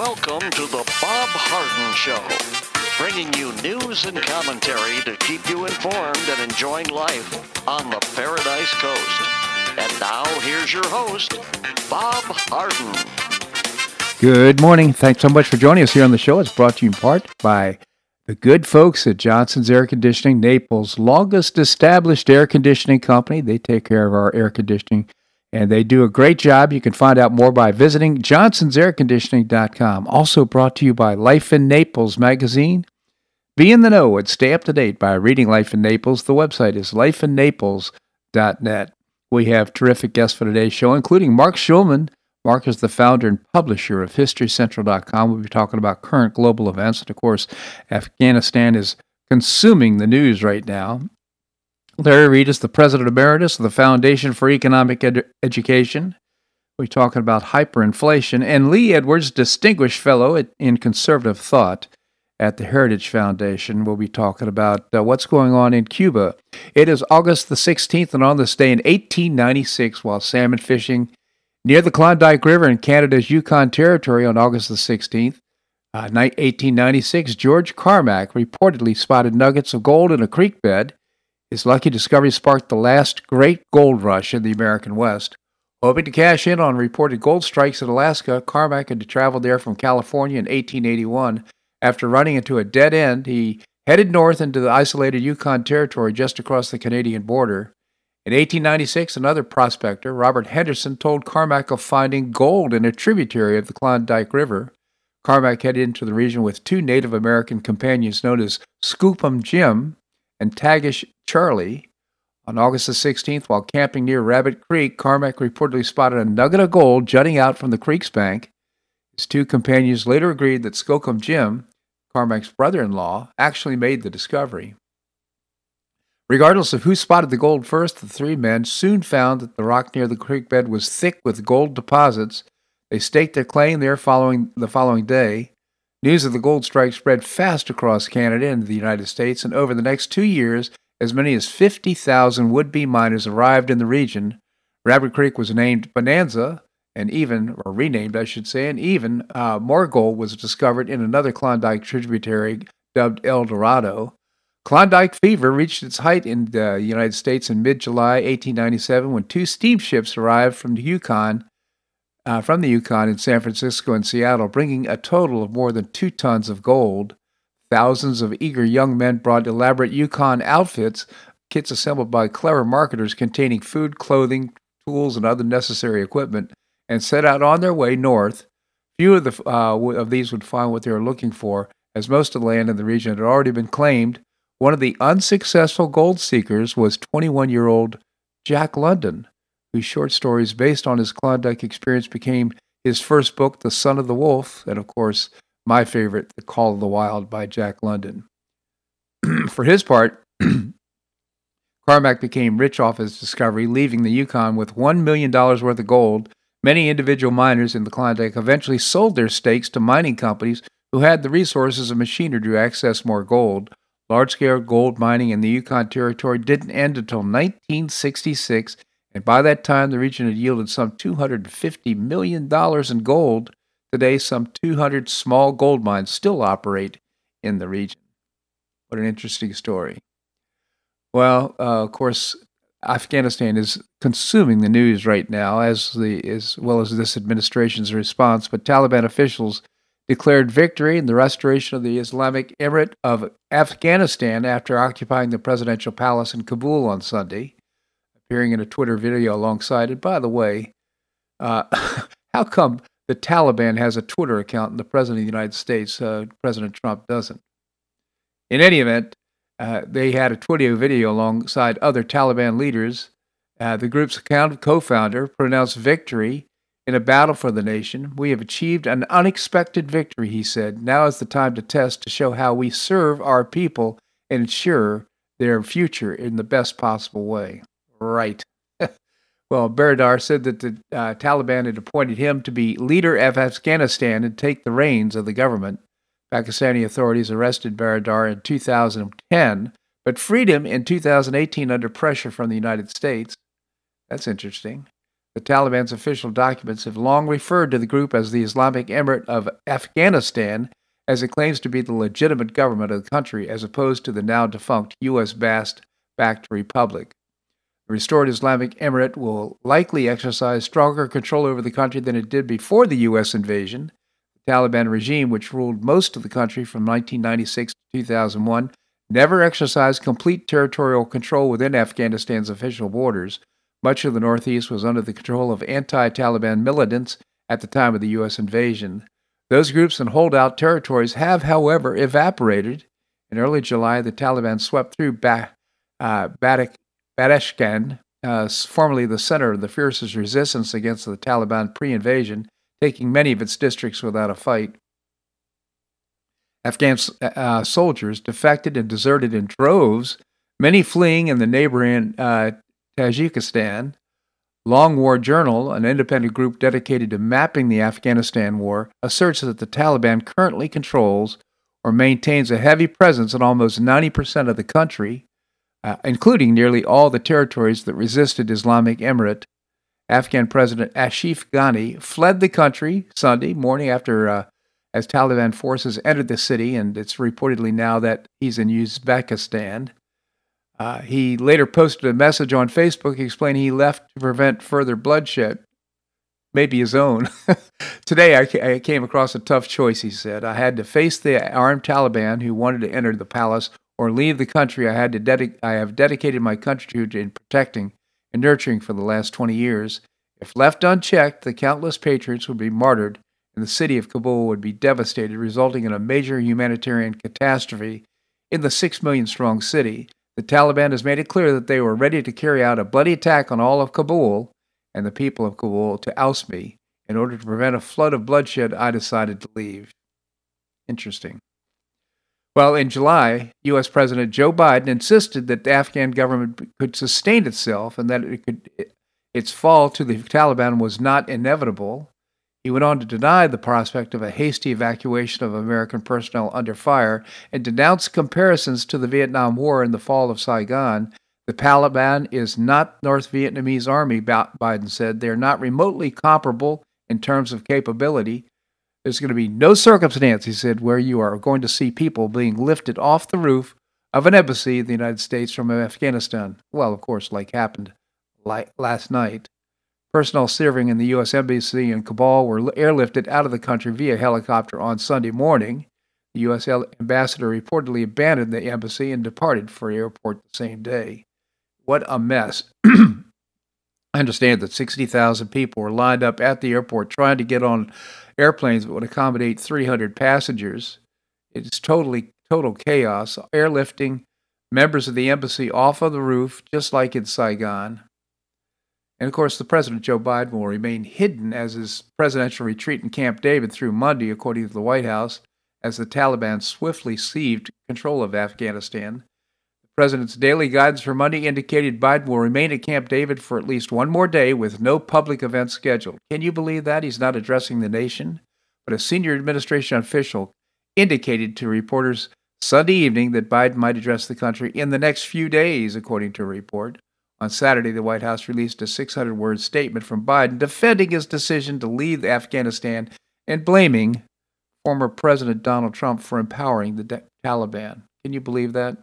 Welcome to the Bob Harden Show, bringing you news and commentary to keep you informed and enjoying life on the Paradise Coast. And now, here's your host, Bob Harden. Good morning. Thanks so much for joining us here on the show. It's brought to you in part by the good folks at Johnson's Air Conditioning, Naples' longest established air conditioning company. They take care of our air conditioning and they do a great job. You can find out more by visiting johnsonsairconditioning.com. Also brought to you by Life in Naples magazine. Be in the know and stay up to date by reading Life in Naples. The website is lifeinnaples.net. We have terrific guests for today's show, including Marc Schulman. Marc is the founder and publisher of HistoryCentral.com. We'll be talking about current global events. And of course, Afghanistan is consuming the news right now. Larry Reed is the president emeritus of the Foundation for Economic Education. We're talking about hyperinflation. And Lee Edwards, distinguished fellow in conservative thought at the Heritage Foundation, will be talking about uh, what's going on in Cuba. It is August the 16th, and on this day in 1896, while salmon fishing near the Klondike River in Canada's Yukon Territory on August the 16th, uh, 1896, George Carmack reportedly spotted nuggets of gold in a creek bed. His lucky discovery sparked the last great gold rush in the American West. Hoping to cash in on reported gold strikes in Alaska, Carmack had traveled there from California in 1881. After running into a dead end, he headed north into the isolated Yukon Territory just across the Canadian border. In 1896, another prospector, Robert Henderson, told Carmack of finding gold in a tributary of the Klondike River. Carmack headed into the region with two Native American companions known as Skookum Jim and Tagish Charlie. On August the 16th, while camping near Rabbit Creek, Carmack reportedly spotted a nugget of gold jutting out from the creek's bank. His two companions later agreed that Skookum Jim, Carmack's brother in law, actually made the discovery. Regardless of who spotted the gold first, the three men soon found that the rock near the creek bed was thick with gold deposits. They staked their claim there following the following day. News of the gold strike spread fast across Canada and the United States, and over the next two years, as many as 50,000 would be miners arrived in the region. Rabbit Creek was named Bonanza, and even, or renamed, I should say, and even uh, more gold was discovered in another Klondike tributary dubbed El Dorado. Klondike fever reached its height in the United States in mid July 1897 when two steamships arrived from the Yukon uh, from the Yukon in San Francisco and Seattle, bringing a total of more than two tons of gold. Thousands of eager young men brought elaborate Yukon outfits, kits assembled by clever marketers containing food, clothing, tools, and other necessary equipment, and set out on their way north. Few of, the, uh, of these would find what they were looking for, as most of the land in the region had already been claimed. One of the unsuccessful gold seekers was 21 year old Jack London, whose short stories based on his Klondike experience became his first book, The Son of the Wolf, and of course, my favorite, The Call of the Wild by Jack London. For his part, Carmack became rich off his discovery, leaving the Yukon with $1 million worth of gold. Many individual miners in the Klondike eventually sold their stakes to mining companies who had the resources and machinery to access more gold. Large scale gold mining in the Yukon Territory didn't end until 1966 and by that time the region had yielded some $250 million in gold. Today, some 200 small gold mines still operate in the region. What an interesting story. Well, uh, of course, Afghanistan is consuming the news right now, as the as well as this administration's response. But Taliban officials declared victory in the restoration of the Islamic Emirate of Afghanistan after occupying the presidential palace in Kabul on Sunday appearing in a Twitter video alongside it. By the way, uh, how come the Taliban has a Twitter account and the President of the United States, uh, President Trump, doesn't? In any event, uh, they had a Twitter video alongside other Taliban leaders. Uh, the group's account co founder pronounced victory in a battle for the nation. We have achieved an unexpected victory, he said. Now is the time to test to show how we serve our people and ensure their future in the best possible way. Right. Well, Baradar said that the uh, Taliban had appointed him to be leader of Afghanistan and take the reins of the government. Pakistani authorities arrested Baradar in 2010, but freed him in 2018 under pressure from the United States. That's interesting. The Taliban's official documents have long referred to the group as the Islamic Emirate of Afghanistan, as it claims to be the legitimate government of the country, as opposed to the now defunct U.S. backed republic. The restored Islamic Emirate will likely exercise stronger control over the country than it did before the U.S. invasion. The Taliban regime, which ruled most of the country from 1996 to 2001, never exercised complete territorial control within Afghanistan's official borders. Much of the Northeast was under the control of anti Taliban militants at the time of the U.S. invasion. Those groups and holdout territories have, however, evaporated. In early July, the Taliban swept through ba- uh, Badakhshan, uh, formerly the center of the fiercest resistance against the Taliban pre invasion, taking many of its districts without a fight. Afghan uh, soldiers defected and deserted in droves, many fleeing in the neighboring uh, Tajikistan. Long War Journal, an independent group dedicated to mapping the Afghanistan war, asserts that the Taliban currently controls or maintains a heavy presence in almost 90% of the country, uh, including nearly all the territories that resisted Islamic Emirate. Afghan President Ashraf Ghani fled the country Sunday morning after uh, as Taliban forces entered the city, and it's reportedly now that he's in Uzbekistan. Uh, he later posted a message on Facebook explaining he left to prevent further bloodshed, maybe his own. Today, I, I, came across a tough choice, he said. I had to face the armed Taliban who wanted to enter the palace or leave the country I, had to dedi- I have dedicated my country to in protecting and nurturing for the last 20 years. If left unchecked, the countless patriots would be martyred and the city of Kabul would be devastated, resulting in a major humanitarian catastrophe in the 6 million strong city. The Taliban has made it clear that they were ready to carry out a bloody attack on all of Kabul and the people of Kabul to oust me. In order to prevent a flood of bloodshed, I decided to leave. Interesting. Well, in July, U.S. President Joe Biden insisted that the Afghan government could sustain itself and that it could, its fall to the Taliban was not inevitable. He went on to deny the prospect of a hasty evacuation of American personnel under fire and denounced comparisons to the Vietnam War and the fall of Saigon. The Taliban is not North Vietnamese army, Biden said. They're not remotely comparable in terms of capability. There's going to be no circumstance, he said, where you are going to see people being lifted off the roof of an embassy in the United States from Afghanistan. Well, of course, like happened last night. Personnel serving in the U.S. Embassy in Kabul were airlifted out of the country via helicopter on Sunday morning. The U.S. ambassador reportedly abandoned the embassy and departed for airport the same day. What a mess. I understand that 60,000 people were lined up at the airport trying to get on airplanes that would accommodate 300 passengers. It's totally, total chaos. Airlifting members of the embassy off of the roof, just like in Saigon. And of course, the President Joe Biden will remain hidden as his presidential retreat in Camp David through Monday, according to the White House, as the Taliban swiftly seized control of Afghanistan. President's daily guidance for Monday indicated Biden will remain at Camp David for at least one more day with no public events scheduled. Can you believe that? He's not addressing the nation. But a senior administration official indicated to reporters Sunday evening that Biden might address the country in the next few days, according to a report. On Saturday, the White House released a 600 word statement from Biden defending his decision to leave Afghanistan and blaming former President Donald Trump for empowering the Taliban. Can you believe that?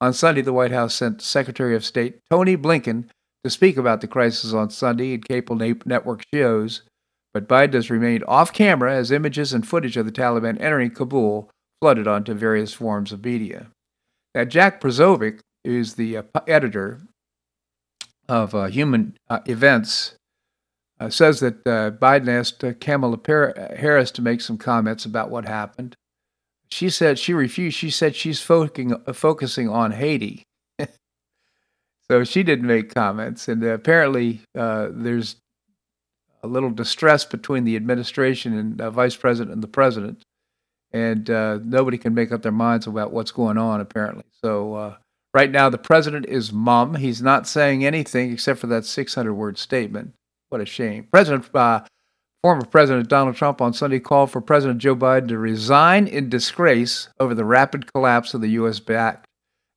On Sunday, the White House sent Secretary of State Tony Blinken to speak about the crisis on Sunday in cable network shows, but Biden has remained off camera as images and footage of the Taliban entering Kabul flooded onto various forms of media. Now, Jack Posobiec is the uh, editor of uh, Human uh, Events uh, says that uh, Biden asked uh, Kamala Harris to make some comments about what happened. She said she refused. She said she's focusing, uh, focusing on Haiti. so she didn't make comments. And apparently, there's a little distress between the administration and vice president and the president. And nobody can make up their minds about what's going on, apparently. So, Right now, the president is mum. He's not saying anything except for that 600 word statement. What a shame. President, uh, former President Donald Trump on Sunday called for President Joe Biden to resign in disgrace over the rapid collapse of the U.S. backed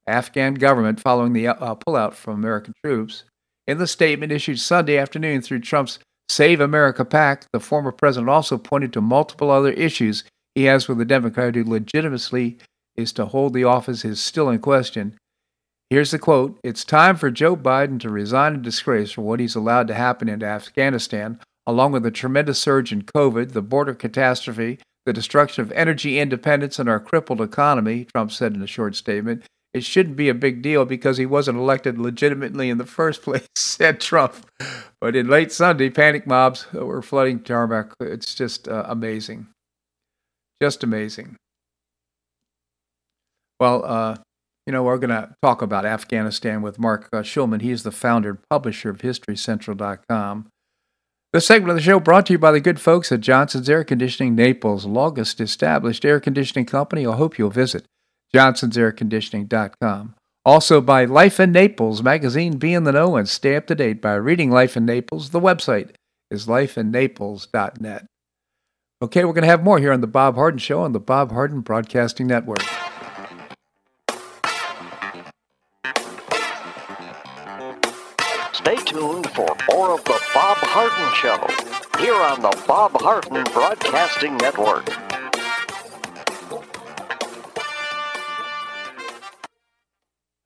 Afghan government following the uh, pullout from American troops. In the statement issued Sunday afternoon through Trump's Save America PAC, the former president also pointed to multiple other issues he has with the Democrat who legitimately is to hold the office is still in question. Here's the quote It's time for Joe Biden to resign in disgrace for what he's allowed to happen in Afghanistan, along with the tremendous surge in COVID, the border catastrophe, the destruction of energy independence, and our crippled economy, Trump said in a short statement. It shouldn't be a big deal because he wasn't elected legitimately in the first place, said Trump. But in late Sunday, panic mobs were flooding tarmac. It's just uh, amazing. Just amazing. Well, uh, you know, we're going to talk about Afghanistan with Marc uh, Schulman. He's the founder and publisher of HistoryCentral.com. This segment of the show brought to you by the good folks at Johnson's Air Conditioning, Naples' longest established air conditioning company. I hope you'll visit johnsonsairconditioning.com. Also by Life in Naples magazine. Be in the know and stay up to date by reading Life in Naples. The website is lifeinnaples.net. Okay, we're going to have more here on The Bob Harden Show on the Bob Harden Broadcasting Network. Stay tuned for more of The Bob Harden Show here on the Bob Harden Broadcasting Network.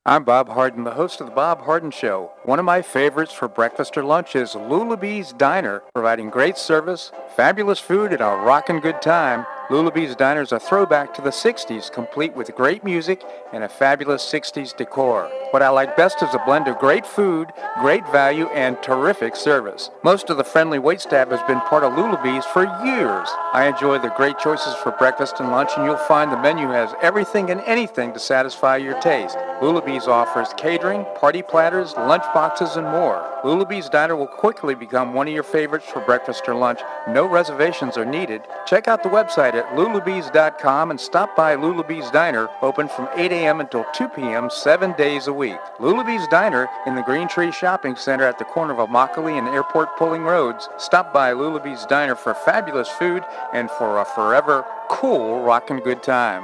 I'm Bob Harden, the host of The Bob Harden Show. One of my favorites for breakfast or lunch is Lulabee's Diner, providing great service, fabulous food, and a rockin' good time. Lulabee's Diner is a throwback to the 60s, complete with great music and a fabulous 60s decor. What I like best is a blend of great food, great value, and terrific service. Most of the friendly waitstaff has been part of Lulabee's for years. I enjoy the great choices for breakfast and lunch, and you'll find the menu has everything and anything to satisfy your taste. Lulabee's offers catering, party platters, lunch boxes, and more. Lulabee's Diner will quickly become one of your favorites for breakfast or lunch. No reservations are needed. Check out the website at lulabees.com and stop by Lulabee's Diner, open from 8 a.m. until 2 p.m. seven days a week. Lulabee's Diner in the Green Tree Shopping Center at the corner of Immokalee and Airport Pulling Roads. Stop by Lulabee's Diner for fabulous food and for a forever cool rockin' good time.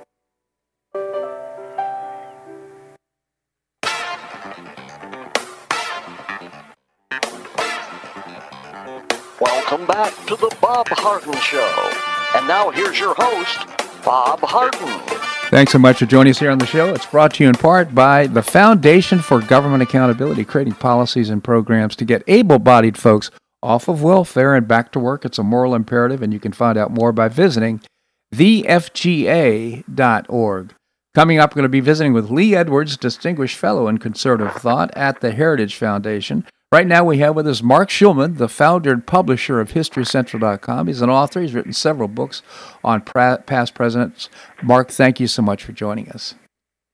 Welcome back to the Bob Harden Show. And now here's your host, Bob Harden. Thanks so much for joining us here on the show. It's brought to you in part by the Foundation for Government Accountability, creating policies and programs to get able bodied folks off of welfare and back to work. It's a moral imperative, and you can find out more by visiting thefga.org. Coming up, we're going to be visiting with Lee Edwards, Distinguished Fellow in Conservative Thought at the Heritage Foundation. Right now, we have with us Marc Schulman, the founder and publisher of HistoryCentral.com. He's an author. He's written several books on past presidents. Marc, thank you so much for joining us.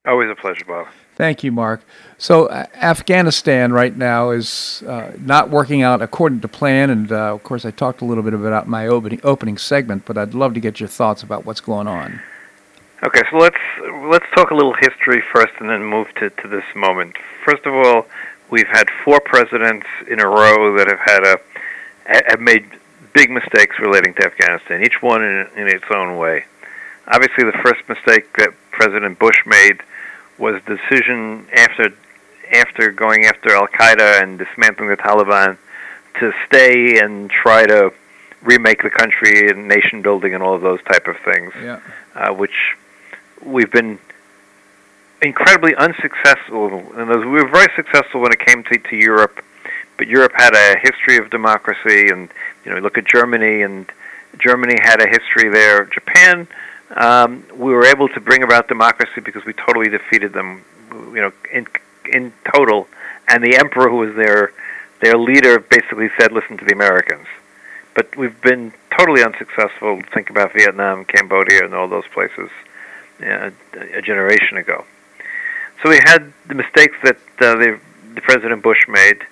Always a pleasure, Bob. Thank you, Marc. So, uh, Afghanistan right now is uh, not working out according to plan, and uh, of course, I talked a little bit about my opening opening segment, but I'd love to get your thoughts about what's going on. Okay, so let's let's talk a little history first, and then move to, to this moment. First of all, we've had four presidents in a row that have had a have made big mistakes relating to Afghanistan, each one in, in its own way. Obviously, the first mistake that President Bush made was the decision after after going after Al Qaeda and dismantling the Taliban to stay and try to remake the country and nation building and all of those type of things, yeah. uh, which we've been incredibly unsuccessful. And we were very successful when it came to, to Europe, but Europe had a history of democracy, and you know, look at Germany, and Germany had a history there. Japan, um, we were able to bring about democracy because we totally defeated them, you know, in in total. And the emperor, who was their their leader, basically said, "Listen to the Americans." But we've been totally unsuccessful. Think about Vietnam, Cambodia, and all those places uh, a generation ago. So we had the mistakes that uh, the, the President Bush made,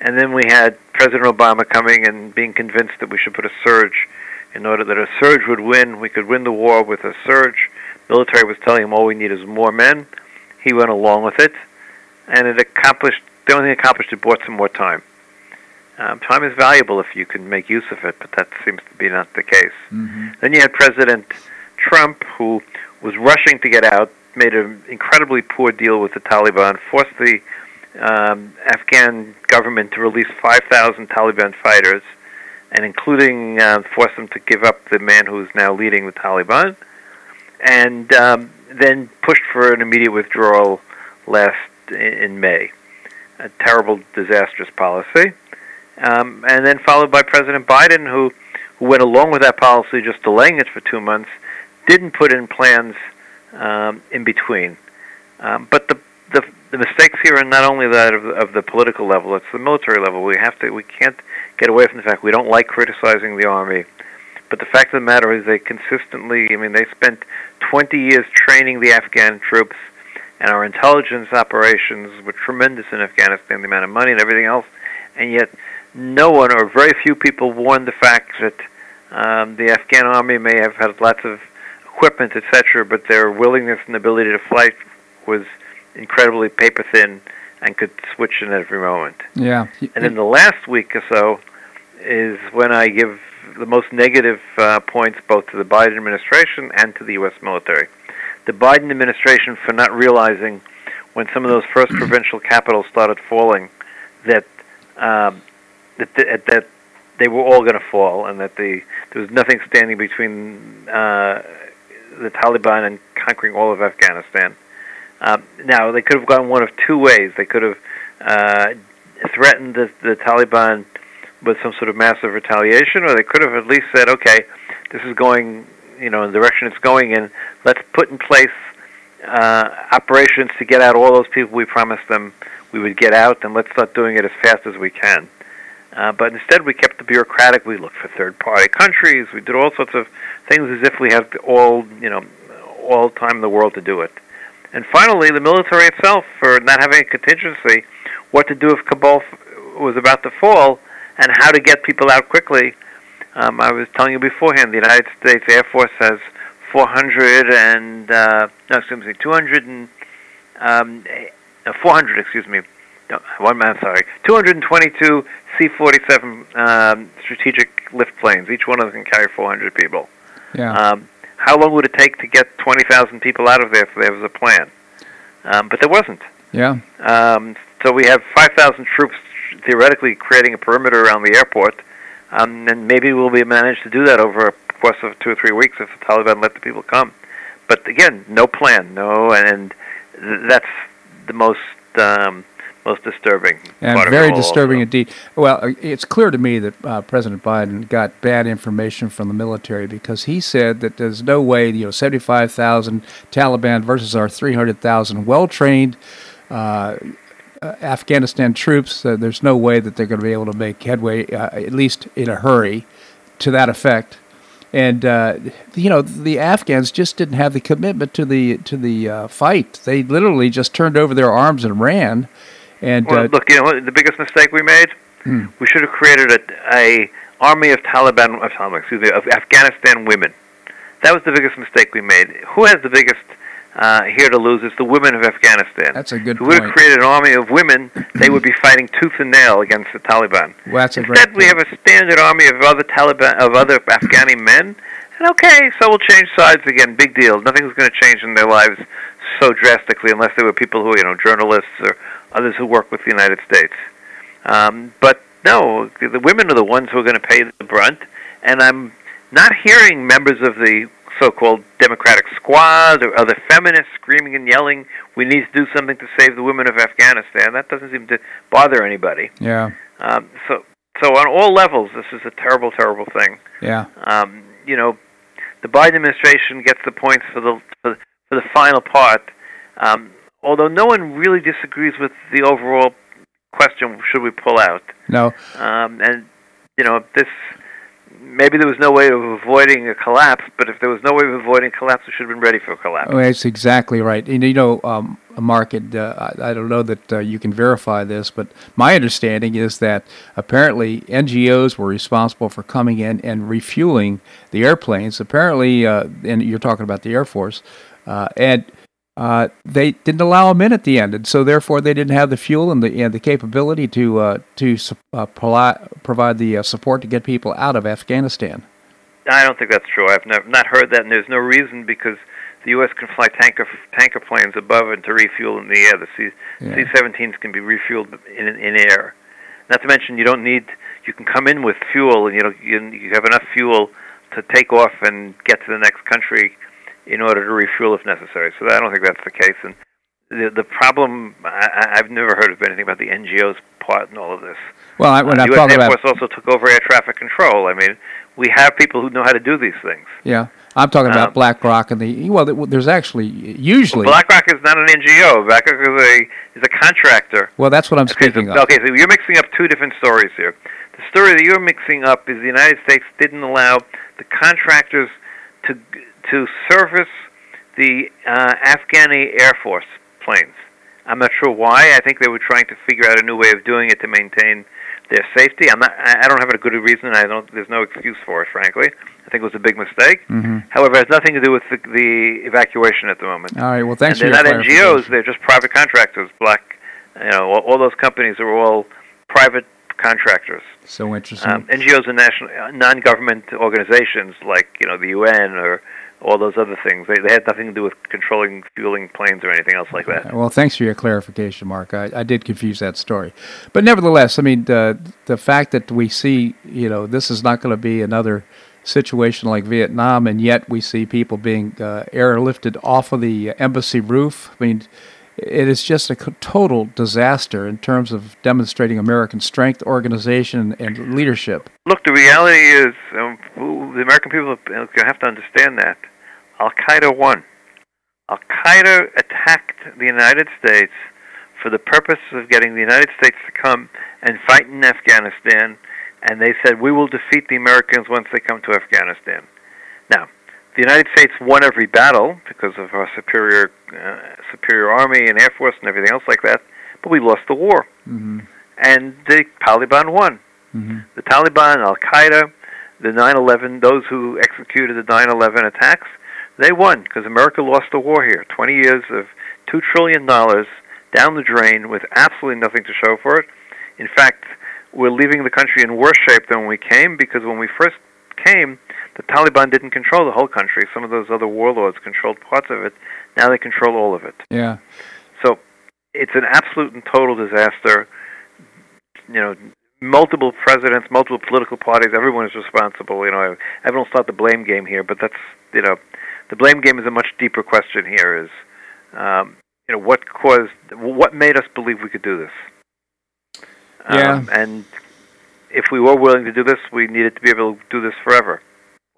and then we had President Obama coming and being convinced that we should put a surge in order that a surge would win. We could win the war with a surge. Military was telling him all we need is more men. He went along with it, and it accomplished. The only thing it accomplished it bought some more time. Um, time is valuable if you can make use of it, but that seems to be not the case. Mm-hmm. Then you had President Trump, who was rushing to get out, made an incredibly poor deal with the Taliban, forced the um, Afghan government to release 5,000 Taliban fighters, and including uh, forced them to give up the man who's now leading the Taliban, and um, then pushed for an immediate withdrawal last in, in May. A terrible, disastrous policy. Um, and then followed by President Biden, who, who went along with that policy, just delaying it for two months, didn't put in plans um, in between. Um, but the, the the mistakes here are not only that of, of the political level; it's the military level. We have to we can't get away from the fact we don't like criticizing the army. But the fact of the matter is, they consistently. I mean, they spent 20 years training the Afghan troops, and our intelligence operations were tremendous in Afghanistan. The amount of money and everything else, and yet no one or very few people warned the fact that um, the Afghan army may have had lots of equipment, etc., but their willingness and ability to fight was incredibly paper thin and could switch in every moment. Yeah. And in the last week or so is when I give the most negative uh, points both to the Biden administration and to the U.S. military. The Biden administration for not realizing when some of those first provincial capitals started falling that um, that, that that they were all going to fall and that the there was nothing standing between uh, the Taliban and conquering all of Afghanistan. Um, now, they could have gone one of two ways. They could have uh, threatened the, the Taliban with some sort of massive retaliation, or they could have at least said, "Okay, this is going, you know, in the direction it's going in. Let's put in place uh, operations to get out all those people we promised them we would get out, and let's start doing it as fast as we can." Uh, but instead, we kept the bureaucratic. We looked for third-party countries. We did all sorts of things as if we had all, you know, all time in the world to do it. And finally, the military itself for not having a contingency, what to do if Kabul was about to fall, and how to get people out quickly. Um, I was telling you beforehand, the United States Air Force has 400 and uh, no, excuse me, 200 and um, 400, excuse me, no, one man, sorry, 222 C-47 um, strategic lift planes. Each one of them can carry 400 people. Yeah. Um, how long would it take to get 20,000 people out of there if there was a plan? Um, but there wasn't. Yeah. Um, so we have 5,000 troops theoretically creating a perimeter around the airport, um, and maybe we'll be managed to do that over a course of two or three weeks if the Taliban let the people come. But again, no plan, no, and th- that's the most um, most disturbing. And very disturbing also. indeed. Well, it's clear to me that uh, President Biden got bad information from the military because he said that there's no way, you know, 75,000 Taliban versus our 300,000 well-trained uh, uh, Afghanistan troops. Uh, there's no way that they're going to be able to make headway, uh, at least in a hurry, to that effect. And uh, you know the Afghans just didn't have the commitment to the to the uh, fight. They literally just turned over their arms and ran. And Well, uh, look, you know the biggest mistake we made? Hmm. We should have created a, a army of Taliban, of Taliban, excuse me, of Afghanistan women. That was the biggest mistake we made. Who has the biggest uh, here to lose? It's the women of Afghanistan. That's a good if we would have created an army of women, they would be fighting tooth and nail against the Taliban. Well, that's Instead, we have a standard army of other Taliban, of other Afghani men. And okay, so we'll change sides again. Big deal. Nothing's going to change in their lives so drastically unless they were people who, you know, journalists or others who work with the United States. Um, but no, the women are the ones who are going to pay the brunt. And I'm not hearing members of the so-called Democratic Squad or other feminists screaming and yelling, "We need to do something to save the women of Afghanistan." That doesn't seem to bother anybody. Yeah. Um, so, so on all levels, this is a terrible, terrible thing. Yeah. Um, you know, the Biden administration gets the points for the for, for the final part. Um, although no one really disagrees with the overall question: should we pull out? No. Um, and you know, this maybe there was no way of avoiding a collapse, but if there was no way of avoiding collapse, we should have been ready for a collapse. Oh, that's exactly right. And, you know, um, Marc, uh, I, I, don't know that uh, you can verify this, but my understanding is that apparently NGOs were responsible for coming in and refueling the airplanes. Apparently, uh, and you're talking about the Air Force, uh, and uh, they didn't allow them in at the end, and so therefore they didn't have the fuel and the and the capability to uh, to uh, provide the uh, support to get people out of Afghanistan. I don't think that's true. I've never, not heard that, and there's no reason because the U.S. can fly tanker tanker planes above and to refuel in the air. The C yeah. C-17s can be refueled in in air. Not to mention, you don't need. You can come in with fuel, and you know you, you have enough fuel to take off and get to the next country in order to refuel if necessary. So I don't think that's the case. And the the problem, I, I've never heard of anything about the NGOs part in all of this. Well, I, when uh, I'm U.S. Air Force also took over air traffic control. I mean, we have people who know how to do these things. Yeah, I'm talking about um, BlackRock and the well. There's actually usually well, BlackRock is not an NGO. BlackRock is a is a contractor. Well, that's what I'm okay, speaking so, of. Okay, so you're mixing up two different stories here. The story that you're mixing up is the United States didn't allow the contractors to to service the uh, Afghani Air Force planes. I'm not sure why. I think they were trying to figure out a new way of doing it to maintain their safety. I'm not. I don't have a good reason. I don't. There's no excuse for it, frankly. I think it was a big mistake. Mm-hmm. However, it has nothing to do with the, the evacuation at the moment. All right. Well, thanks. And they're not NGOs. They're just private contractors. Black. You know, all, all those companies are all private contractors. So interesting. Um, NGOs and national, non-government organizations like you know the UN or all those other things. They, they had nothing to do with controlling fueling planes or anything else like that. Well, thanks for your clarification, Marc. I, I did confuse that story, but nevertheless, I mean the the fact that we see, you know, this is not going to be another situation like Vietnam, and yet we see people being uh, airlifted off of the embassy roof. I mean, it is just a total disaster in terms of demonstrating American strength, organization, and leadership. Look, the reality is um, the American people are uh have to understand that Al Qaeda won. Al Qaeda attacked the United States for the purpose of getting the United States to come and fight in Afghanistan, and they said, We will defeat the Americans once they come to Afghanistan. Now, the United States won every battle because of our superior uh, superior army and air force and everything else like that, but we lost the war, mm-hmm. and the Taliban won. Mm-hmm. The Taliban, Al Qaeda, the 9/11, those who executed the 9/11 attacks, they won because America lost the war here. 20 years of two trillion dollars down the drain with absolutely nothing to show for it. In fact, we're leaving the country in worse shape than when we came because when we first came, the Taliban didn't control the whole country. Some of those other warlords controlled parts of it. Now they control all of it. Yeah. So it's an absolute and total disaster. You know, multiple presidents, multiple political parties, everyone is responsible. You know, everyone start the blame game here, but that's you know, the blame game is a much deeper question. Here is, um, you know, what caused, what made us believe we could do this? Yeah. Um, and if we were willing to do this, we needed to be able to do this forever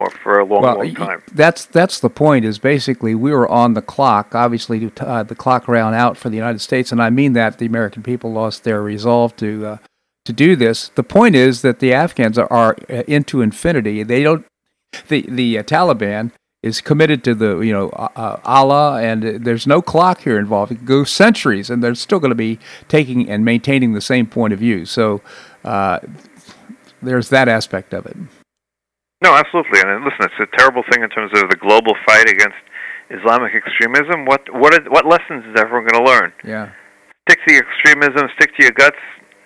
or for a long, well, long time. That's that's the point. Is basically we were on the clock. Obviously, uh, the clock ran out for the United States, and I mean that the American people lost their resolve to uh, to do this. The point is that the Afghans are, are into infinity. They don't. The the uh, Taliban is committed to the you know uh, uh Allah, and there's no clock here involved. It goes centuries, and they're still going to be taking and maintaining the same point of view. So uh, there's that aspect of it. No, absolutely. And listen, it's a terrible thing in terms of the global fight against Islamic extremism. What what what lessons is everyone going to learn? Yeah. Stick to your extremism. Stick to your guts,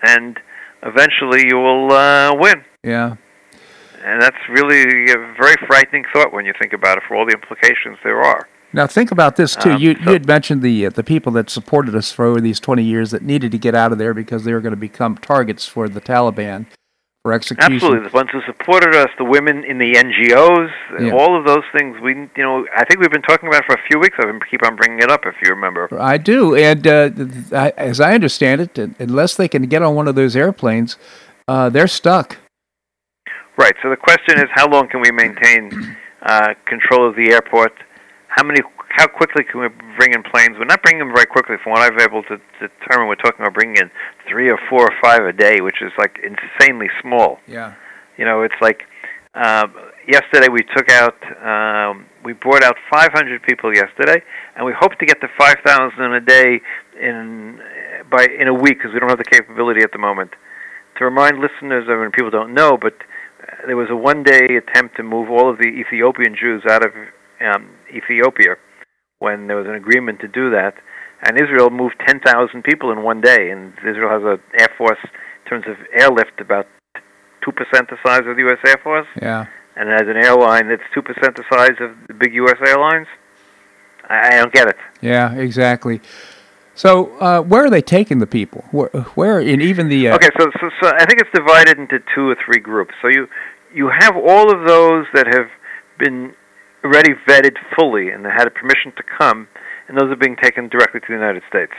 and eventually you will uh, win. Yeah. And that's really a very frightening thought when you think about it, for all the implications there are. Now think about this too. Um, you so- you had mentioned the uh, the people that supported us for over these 20 years that needed to get out of there because they were going to become targets for the Taliban. for execution. Absolutely, the ones who supported us, the women in the NGOs, Yeah. all of those things. We, you know, I think we've been talking about it for a few weeks. I've keep on bringing it up, if you remember. I do, and uh, I, as I understand it, unless they can get on one of those airplanes, uh, they're stuck. Right. So the question is, how long can we maintain uh, control of the airport? How many? How quickly can we bring in planes? We're not bringing them very quickly. From what I've been able to determine, we're talking about bringing in three or four or five a day, which is like insanely small. Yeah. You know, it's like uh, yesterday we took out, um, we brought out 500 people yesterday, and we hope to get to 5,000 a day in by in a week because we don't have the capability at the moment. To remind listeners, I mean, people don't know, but there was a one-day attempt to move all of the Ethiopian Jews out of um, Ethiopia when there was an agreement to do that, and Israel moved 10,000 people in one day, and Israel has an air force in terms of airlift about two percent the size of the U.S. Air Force, Yeah. and as an airline that's two percent the size of the big U.S. airlines. I, I don't get it. Yeah, exactly. So, uh, where are they taking the people? Where, where in even the uh, Okay, so, so so I think it's divided into two or three groups. So you you have all of those that have been already vetted fully and had permission to come, and those are being taken directly to the United States.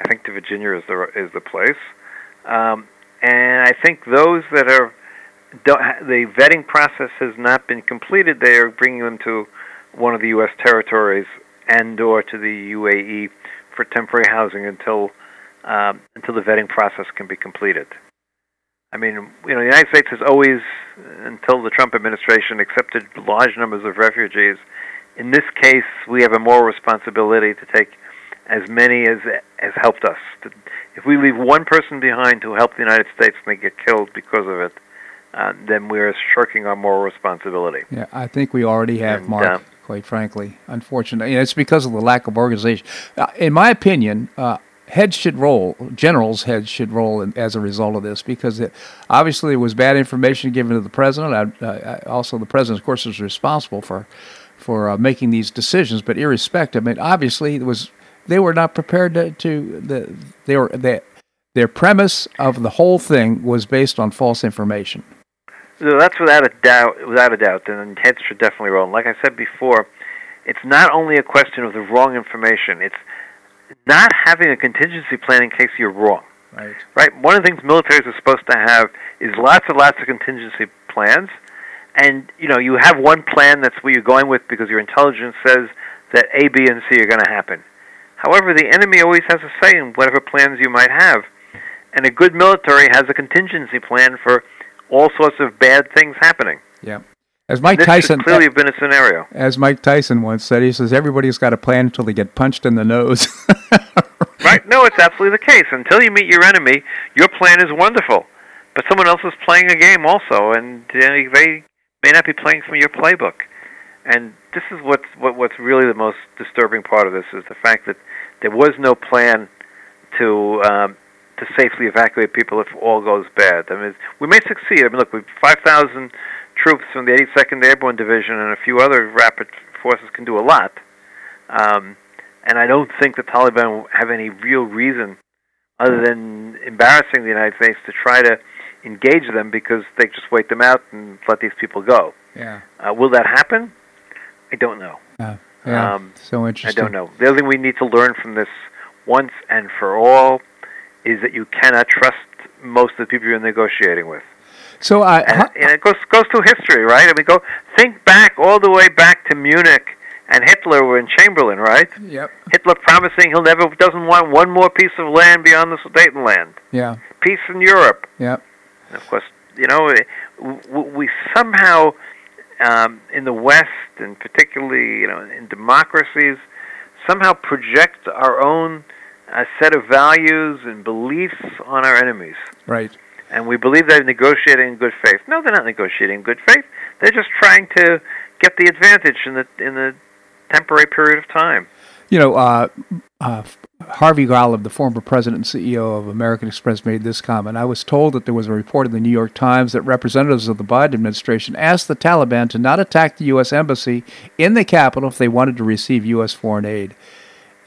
I think to Virginia is the is the place, um, and I think those that are the vetting process has not been completed. They are bringing them to one of the U.S. territories and or to the UAE for temporary housing until um, until the vetting process can be completed. I mean, you know, the United States has always, until the Trump administration, accepted large numbers of refugees. In this case, we have a moral responsibility to take as many as has helped us. If we leave one person behind who helped the United States and they get killed because of it, uh, then we're shirking our moral responsibility. Yeah, I think we already have, And, Marc. uh, quite frankly, unfortunately, and it's because of the lack of organization. Uh, in my opinion, uh, heads should roll. Generals' heads should roll as a result of this because it, obviously it was bad information given to the president. I, uh, also, the president, of course, is responsible for for uh, making these decisions. But irrespective, I mean, obviously, it was they were not prepared to, to the they were they, their premise of the whole thing was based on false information. So that's without a doubt, without a doubt, and heads should definitely roll. And like I said before, it's not only a question of the wrong information; it's not having a contingency plan in case you're wrong. Right. Right. One of the things militaries are supposed to have is lots and lots of contingency plans, and you know you have one plan that's where you're going with because your intelligence says that A, B, and C are going to happen. However, the enemy always has a say in whatever plans you might have, and a good military has a contingency plan for all sorts of bad things happening. Yeah. As Mike this Tyson clearly have been a scenario. as Mike Tyson once said, he says everybody's got a plan until they get punched in the nose. Right? No, it's absolutely the case. Until you meet your enemy, your plan is wonderful, but someone else is playing a game also, and they may not be playing from your playbook. And this is what's what, what's really the most disturbing part of this is the fact that there was no plan to um, to safely evacuate people if all goes bad. I mean, we may succeed. I mean, look, we've 5,000 troops from the 82nd Airborne Division and a few other rapid forces can do a lot. Um, and I don't think the Taliban have any real reason, other than embarrassing the United States, to try to engage them because they just wait them out and let these people go. yeah. Uh, will that happen? I don't know. Uh, yeah. Um, so I don't know. The other thing we need to learn from this once and for all is that you cannot trust most of the people you're negotiating with. So I, And, and it goes goes through history, right? I mean, go think back all the way back to Munich and Hitler and Chamberlain, right? yep. Hitler promising he'll never doesn't want one more piece of land beyond the Sudetenland. Yeah. Peace in Europe. Yep. And of course, you know, eh, we somehow um, in the West, and particularly you know in democracies, somehow project our own uh, set of values and beliefs on our enemies. Right. And we believe they're negotiating in good faith. No, they're not negotiating in good faith. They're just trying to get the advantage in the in the temporary period of time. You know, uh, uh, Harvey Golub, the former president and CEO of American Express, made this comment. I was told that there was a report in the New York Times that representatives of the Biden administration asked the Taliban to not attack the U.S. embassy in the capital if they wanted to receive U.S. foreign aid.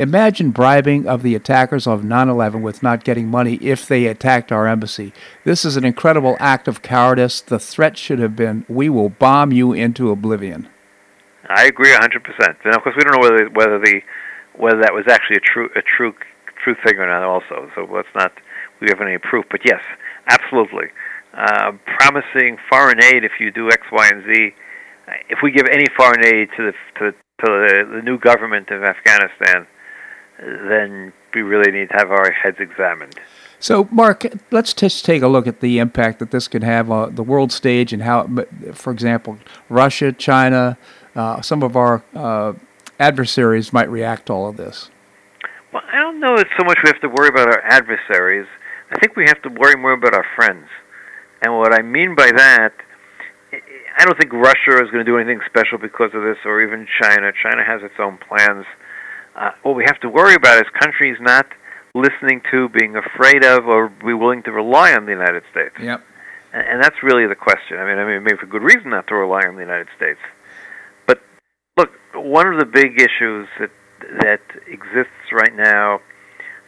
Imagine bribing of the attackers of 9 11 with not getting money if they attacked our embassy. This is an incredible act of cowardice. The threat should have been we will bomb you into oblivion. I agree 100%. And of course, we don't know whether, whether, the, whether that was actually a true, a true, true thing or not, also. So let's not, we have any proof. But yes, absolutely. Uh, promising foreign aid if you do X, Y, and Z. If we give any foreign aid to the, to, to the, the new government of Afghanistan, then we really need to have our heads examined. So, Marc, let's just take a look at the impact that this could have on the world stage and how, for example, Russia, China, uh, some of our uh, adversaries might react to all of this. Well, I don't know it's so much we have to worry about our adversaries. I think we have to worry more about our friends. And what I mean by that, I don't think Russia is going to do anything special because of this, or even China. China has its own plans uh, what we have to worry about is countries not listening to, being afraid of, or be willing to rely on the United States. Yep. And, and that's really the question. I mean, I mean, maybe for good reason not to rely on the United States. But look, one of the big issues that that exists right now,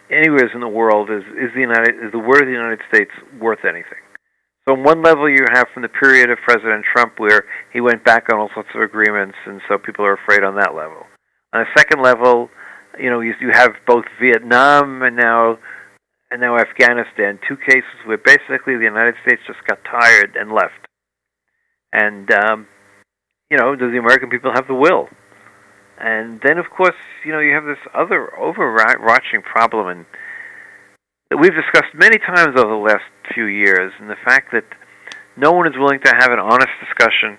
anywhere in the world, is is the United is the word of the United States worth anything? So, on one level, you have from the period of President Trump, where he went back on all sorts of agreements, and so people are afraid on that level. On a second level, you know, you, you have both Vietnam and now and now Afghanistan, two cases where basically the United States just got tired and left. And um, you know, does the American people have the will? And then, of course, you know, you have this other overarching problem, and that we've discussed many times over the last few years, and the fact that no one is willing to have an honest discussion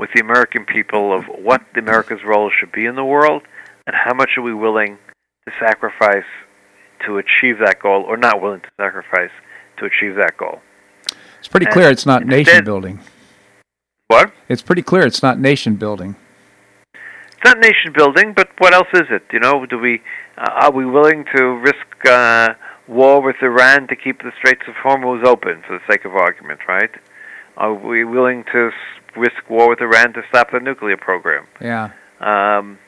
with the American people of what America's role should be in the world and how much are we willing to sacrifice to achieve that goal or not willing to sacrifice to achieve that goal. It's pretty and clear it's not instead, nation building. What? It's pretty clear it's not nation building. It's not nation building, but what else is it? You know, do we uh, are we willing to risk uh, war with Iran to keep the Straits of Hormuz open for the sake of argument, right? Are we willing to risk war with Iran to stop the nuclear program. Yeah. Um,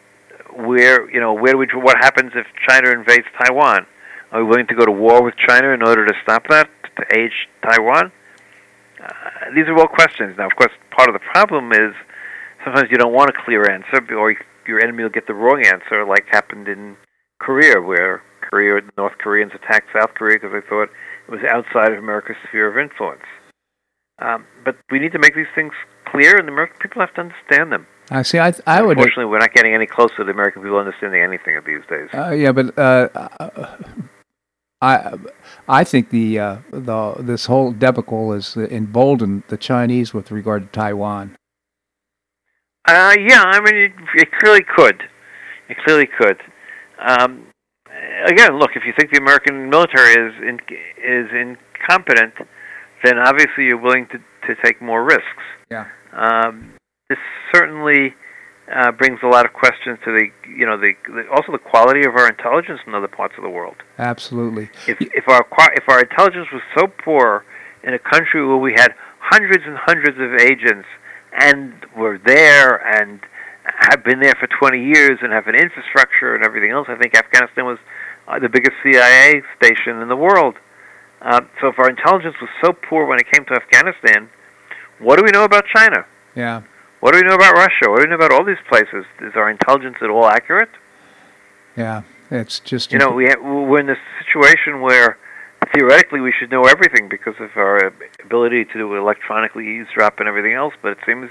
where you know where we what happens if China invades Taiwan? Are we willing to go to war with China in order to stop that to age Taiwan? Uh, these are all questions. Now, of course, part of the problem is sometimes you don't want a clear answer, or your enemy will get the wrong answer, like happened in Korea, where Korea, North Koreans attacked South Korea because they thought it was outside of America's sphere of influence. Um, but we need to make these things clear, and the American people have to understand them. I see. I I would. Unfortunately, we're not getting any closer to the American people understanding anything of these days. Uh, yeah, but uh, uh, I I think the uh, the this whole debacle has emboldened the Chinese with regard to Taiwan. Uh, yeah, I mean, it, it clearly could. It clearly could. Um, again, look, if you think the American military is in, is incompetent, then obviously you're willing to, to take more risks. Yeah. Um, this certainly uh, brings a lot of questions to the, you know, the, the, also the quality of our intelligence in other parts of the world. Absolutely. If if our if our intelligence was so poor in a country where we had hundreds and hundreds of agents and were there and have been there for 20 years and have an infrastructure and everything else, I think Afghanistan was uh, the biggest CIA station in the world. Uh, so if our intelligence was so poor when it came to Afghanistan, what do we know about China? Yeah. What do we know about Russia? What do we know about all these places? Is our intelligence at all accurate? Yeah, it's just you know we ha- we're in this situation where theoretically we should know everything because of our ability to do electronically eavesdrop and everything else. But it seems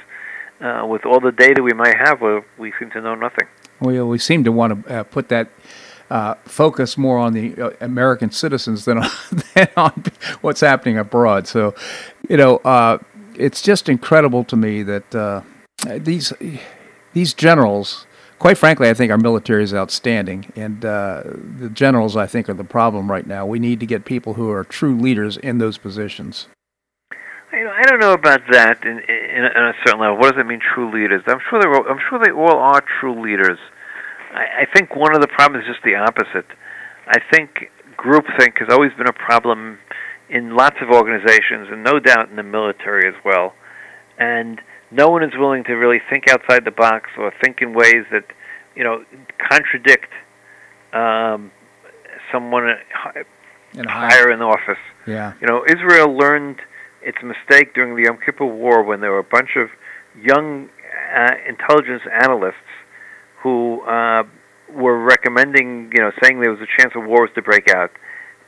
uh, with all the data we might have, we, we seem to know nothing. We we seem to want to uh, put that uh, focus more on the uh, American citizens than on, than on what's happening abroad. So, you know, uh, it's just incredible to me that uh, these these generals. Quite frankly, I think our military is outstanding, and uh, the generals, I think, are the problem right now. We need to get people who are true leaders in those positions. I don't know about that in, in, in a certain level. What does it mean, true leaders? I'm sure they I'm sure they all are true leaders. I, I think one of the problems is just the opposite. I think groupthink has always been a problem in lots of organizations, and no doubt in the military as well. And no one is willing to really think outside the box or think in ways that, you know, contradict um, someone In a higher in office. Yeah. You know, Israel learned its mistake during the Yom Kippur War when there were a bunch of young uh, intelligence analysts who uh, were recommending, you know, saying there was a chance of wars to break out.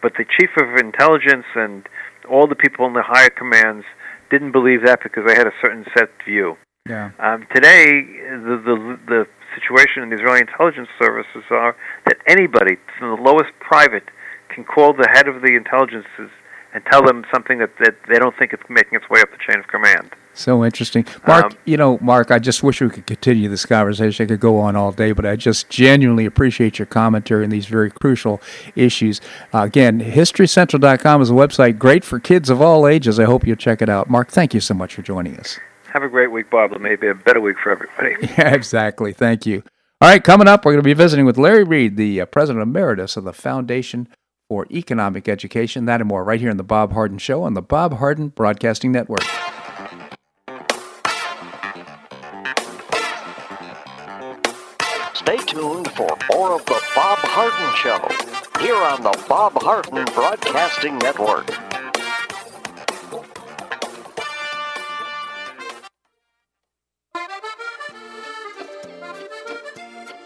But the chief of intelligence and all the people in the higher commands didn't believe that because they had a certain set view. Yeah. Um, today, the, the the situation in the Israeli intelligence services are that anybody from the lowest private can call the head of the intelligences and tell them something that, that they don't think it's making its way up the chain of command. So interesting. Marc, Um, you know, Marc, I just wish we could continue this conversation. I could go on all day, but I just genuinely appreciate your commentary on these very crucial issues. Uh, again, HistoryCentral.com is a website great for kids of all ages. I hope you'll check it out. Marc, thank you so much for joining us. Have a great week, Bob. It may be a better week for everybody. Yeah, exactly. Thank you. All right, coming up, we're going to be visiting with Larry Reed, the uh, president emeritus of the Foundation for Economic Education. That and more right here on the Bob Harden Show on the Bob Harden Broadcasting Network. Stay tuned for more of the Bob Harden Show here on the Bob Harden Broadcasting Network.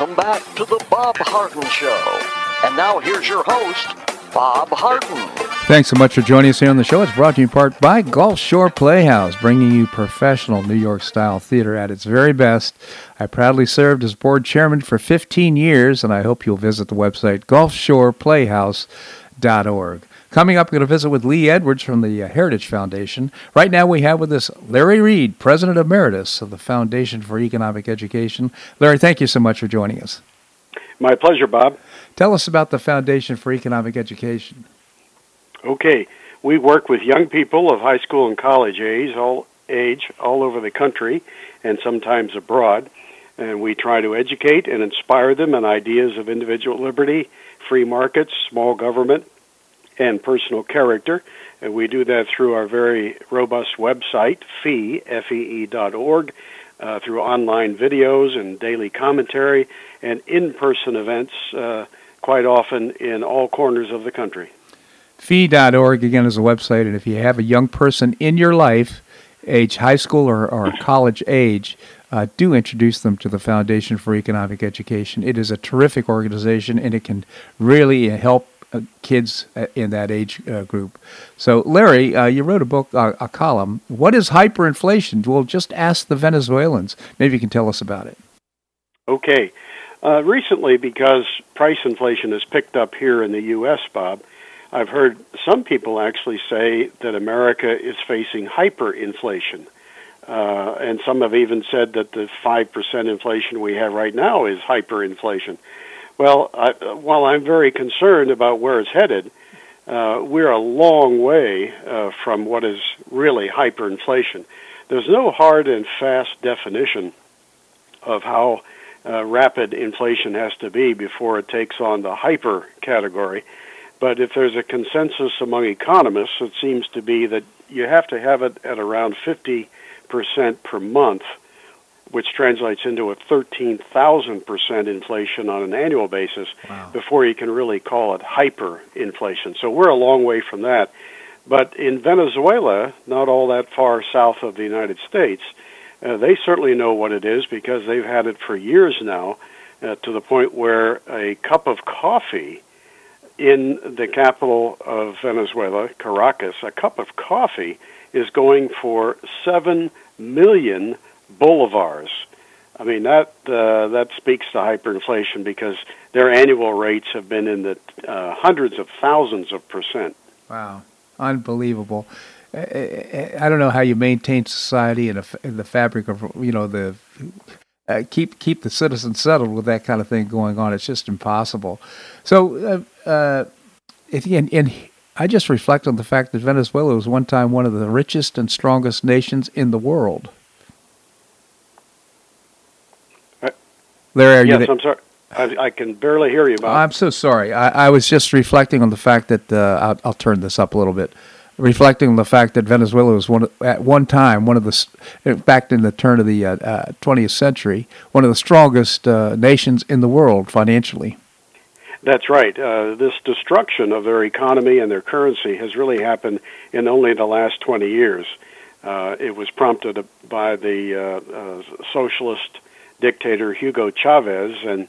Welcome back to the Bob Harden Show. And now here's your host, Bob Harden. Thanks so much for joining us here on the show. It's brought to you in part by Gulf Shore Playhouse, bringing you professional New York style theater at its very best. I proudly served as board chairman for 15 years, and I hope you'll visit the website gulfshoreplayhouse.org. Coming up, we're going to visit with Lee Edwards from the uh, Heritage Foundation. Right now, we have with us Larry Reed, President Emeritus of the Foundation for Economic Education. Larry, thank you so much for joining us. My pleasure, Bob. Tell us about the Foundation for Economic Education. Okay, we work with young people of high school and college age, all age, all over the country, and sometimes abroad, and we try to educate and inspire them in ideas of individual liberty, free markets, small government, and personal character. And we do that through our very robust website, fee, F-E-E dot org, uh, through online videos and daily commentary, and in-person events, uh, quite often in all corners of the country. Fee.org, again, is a website, and if you have a young person in your life, age high school or, or college age, uh, do introduce them to the Foundation for Economic Education. It is a terrific organization, and it can really help uh, kids uh, in that age uh, group. So, Larry, uh, you wrote a book, uh, a column. What is hyperinflation? We'll just ask the Venezuelans. Maybe you can tell us about it. Okay. Recently, because price inflation has picked up here in the U.S., Bob, I've heard some people actually say that America is facing hyperinflation. Uh, and some have even said that the 5% inflation we have right now is hyperinflation. Well, I, while I'm very concerned about where it's headed, uh, we're a long way uh, from what is really hyperinflation. There's no hard and fast definition of how uh, rapid inflation has to be before it takes on the hyper category. But if there's a consensus among economists, it seems to be that you have to have it at around 50% per month, which translates into a 13,000% inflation on an annual basis wow. before you can really call it hyperinflation. So we're a long way from that. But in Venezuela, not all that far south of the United States, uh, they certainly know what it is because they've had it for years now, uh, to the point where a cup of coffee in the capital of Venezuela, Caracas, a cup of coffee is going for seven million bolivars. I mean that uh, that speaks to hyperinflation because their annual rates have been in the uh, hundreds of thousands of percent. Wow, unbelievable! I don't know how you maintain society and the fabric of you know the uh, keep keep the citizens settled with that kind of thing going on. It's just impossible. So, uh, uh, and, and I just reflect on the fact that Venezuela was one time one of the richest and strongest nations in the world. There, yes, I'm sorry. I, I, can barely hear you, Bob. I'm so sorry. I, I was just reflecting on the fact that uh, I'll, I'll turn this up a little bit reflecting on the fact that Venezuela was one at one time one of the back in the turn of the uh, uh, 20th century one of the strongest uh, nations in the world financially. That's right. Uh, this destruction of their economy and their currency has really happened in only the last 20 years. Uh, it was prompted by the uh, socialist dictator Hugo Chavez and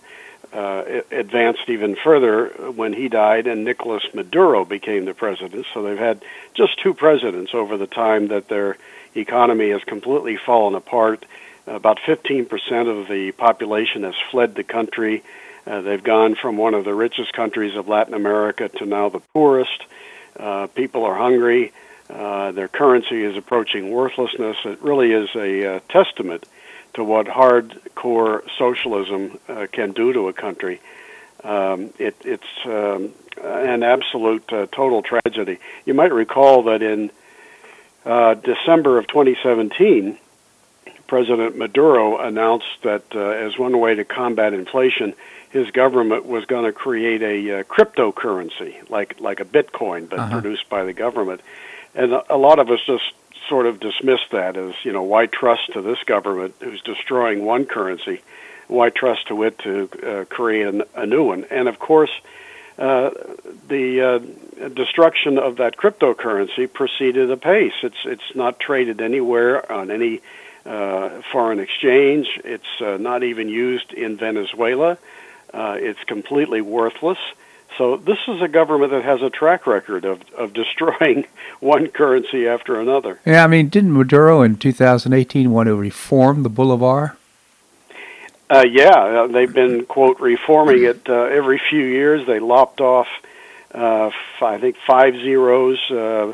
uh, advanced even further when he died and Nicolas Maduro became the president. So they've had just two presidents over the time that their economy has completely fallen apart. About 15% of the population has fled the country. Uh, they've gone from one of the richest countries of Latin America to now the poorest. Uh, people are hungry. Uh, their currency is approaching worthlessness. It really is a uh, testament to what hardcore socialism uh, can do to a country. Um, it, it's um, an absolute uh, total tragedy. You might recall that in uh, December of 2017, President Maduro announced that uh, as one way to combat inflation, his government was going to create a uh, cryptocurrency, like like a Bitcoin, but uh-huh. produced by the government. And a lot of us just sort of dismiss that as, you know, why trust to this government who's destroying one currency? Why trust to it to uh, create an, a new one? And of course, uh, the uh, destruction of that cryptocurrency proceeded apace. It's it's not traded anywhere on any uh, foreign exchange. It's uh, not even used in Venezuela. Uh, it's completely worthless. So this is a government that has a track record of, of destroying one currency after another. Yeah, I mean, didn't Maduro in 2018 want to reform the bolivar? Uh, yeah, uh, they've been quote reforming it uh, every few years. They lopped off, uh, f- I think, five zeros uh,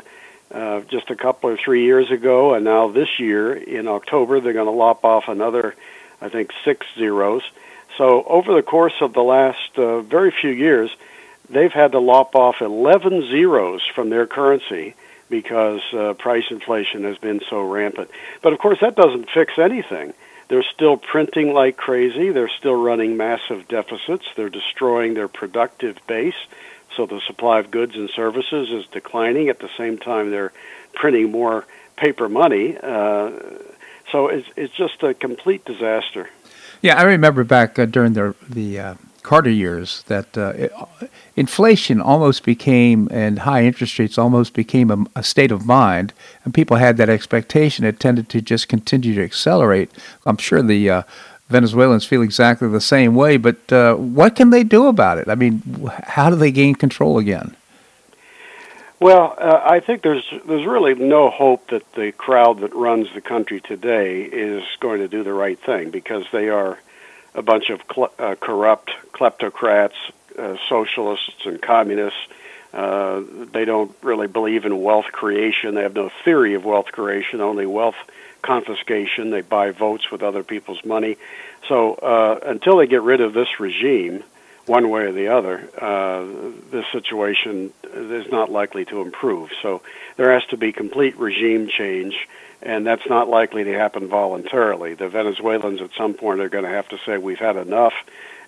uh, just a couple or three years ago, and now this year in October they're going to lop off another, I think, six zeros. So over the course of the last uh, very few years, they've had to lop off 11 zeros from their currency because uh, price inflation has been so rampant. But of course, that doesn't fix anything. They're still printing like crazy. They're still running massive deficits. They're destroying their productive base. So the supply of goods and services is declining. At the same time, they're printing more paper money. Uh, so it's, it's just a complete disaster. Yeah, I remember back uh, during the the uh, Carter years that uh, it, inflation almost became and high interest rates almost became a, a, state of mind, and people had that expectation. It tended to just continue to accelerate. I'm sure the uh, Venezuelans feel exactly the same way, but uh, what can they do about it? I mean, how do they gain control again? Well, uh, I think there's there's really no hope that the crowd that runs the country today is going to do the right thing because they are a bunch of cl- uh, corrupt kleptocrats, uh, socialists, and communists. Uh, they don't really believe in wealth creation. They have no theory of wealth creation, only wealth confiscation. They buy votes with other people's money. So uh, until they get rid of this regime, one way or the other, uh, this situation is not likely to improve. So there has to be complete regime change, and that's not likely to happen voluntarily. The Venezuelans at some point are going to have to say we've had enough,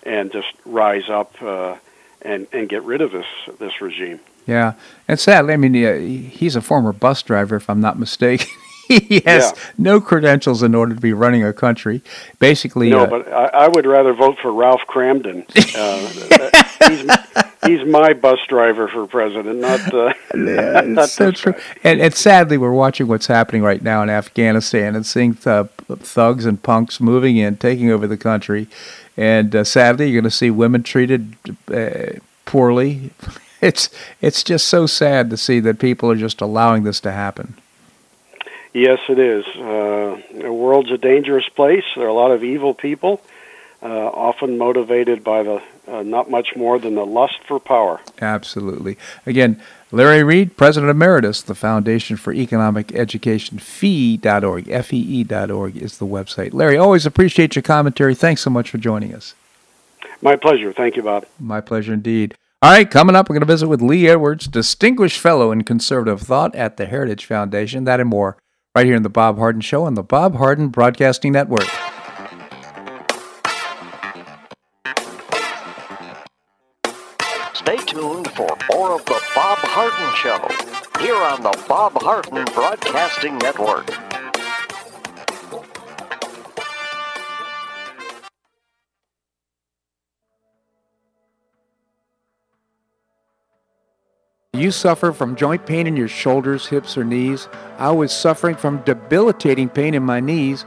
and just rise up uh, and and get rid of this this regime. Yeah, and sadly, I mean, uh, he's a former bus driver, if I'm not mistaken. he has yeah. no credentials in order to be running a country. Basically, no. Uh, but I, I, would rather vote for Ralph Kramden. Uh, he's, he's, my bus driver for president, not. Uh, yeah, not so true. And, and, sadly, we're watching what's happening right now in Afghanistan and seeing th- thugs and punks moving in, taking over the country, and uh, sadly, you're going to see women treated uh, poorly. It's it's just so sad to see that people are just allowing this to happen. Yes, it is. Uh, the world's a dangerous place. There are a lot of evil people, uh, often motivated by the uh, not much more than the lust for power. Absolutely. Again, Larry Reed, President Emeritus, the Foundation for Economic Education, fee.org, F-E-E.org is the website. Larry, always appreciate your commentary. Thanks so much for joining us. My pleasure. Thank you, Bob. My pleasure indeed. All right, coming up, we're going to visit with Lee Edwards, Distinguished Fellow in Conservative Thought at the Heritage Foundation. That and more right here in the Bob Harden Show on the Bob Harden Broadcasting Network. Harden Show here on the Bob Harden Broadcasting Network. you suffer from joint pain in your shoulders, hips, or knees? I was suffering from debilitating pain in my knees.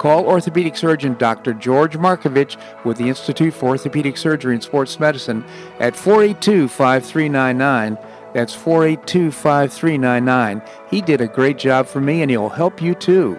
Call orthopedic surgeon Dr. George Markovich with the Institute for Orthopedic Surgery and Sports Medicine at 482 5399. That's 482 5399. He did a great job for me and he'll help you too.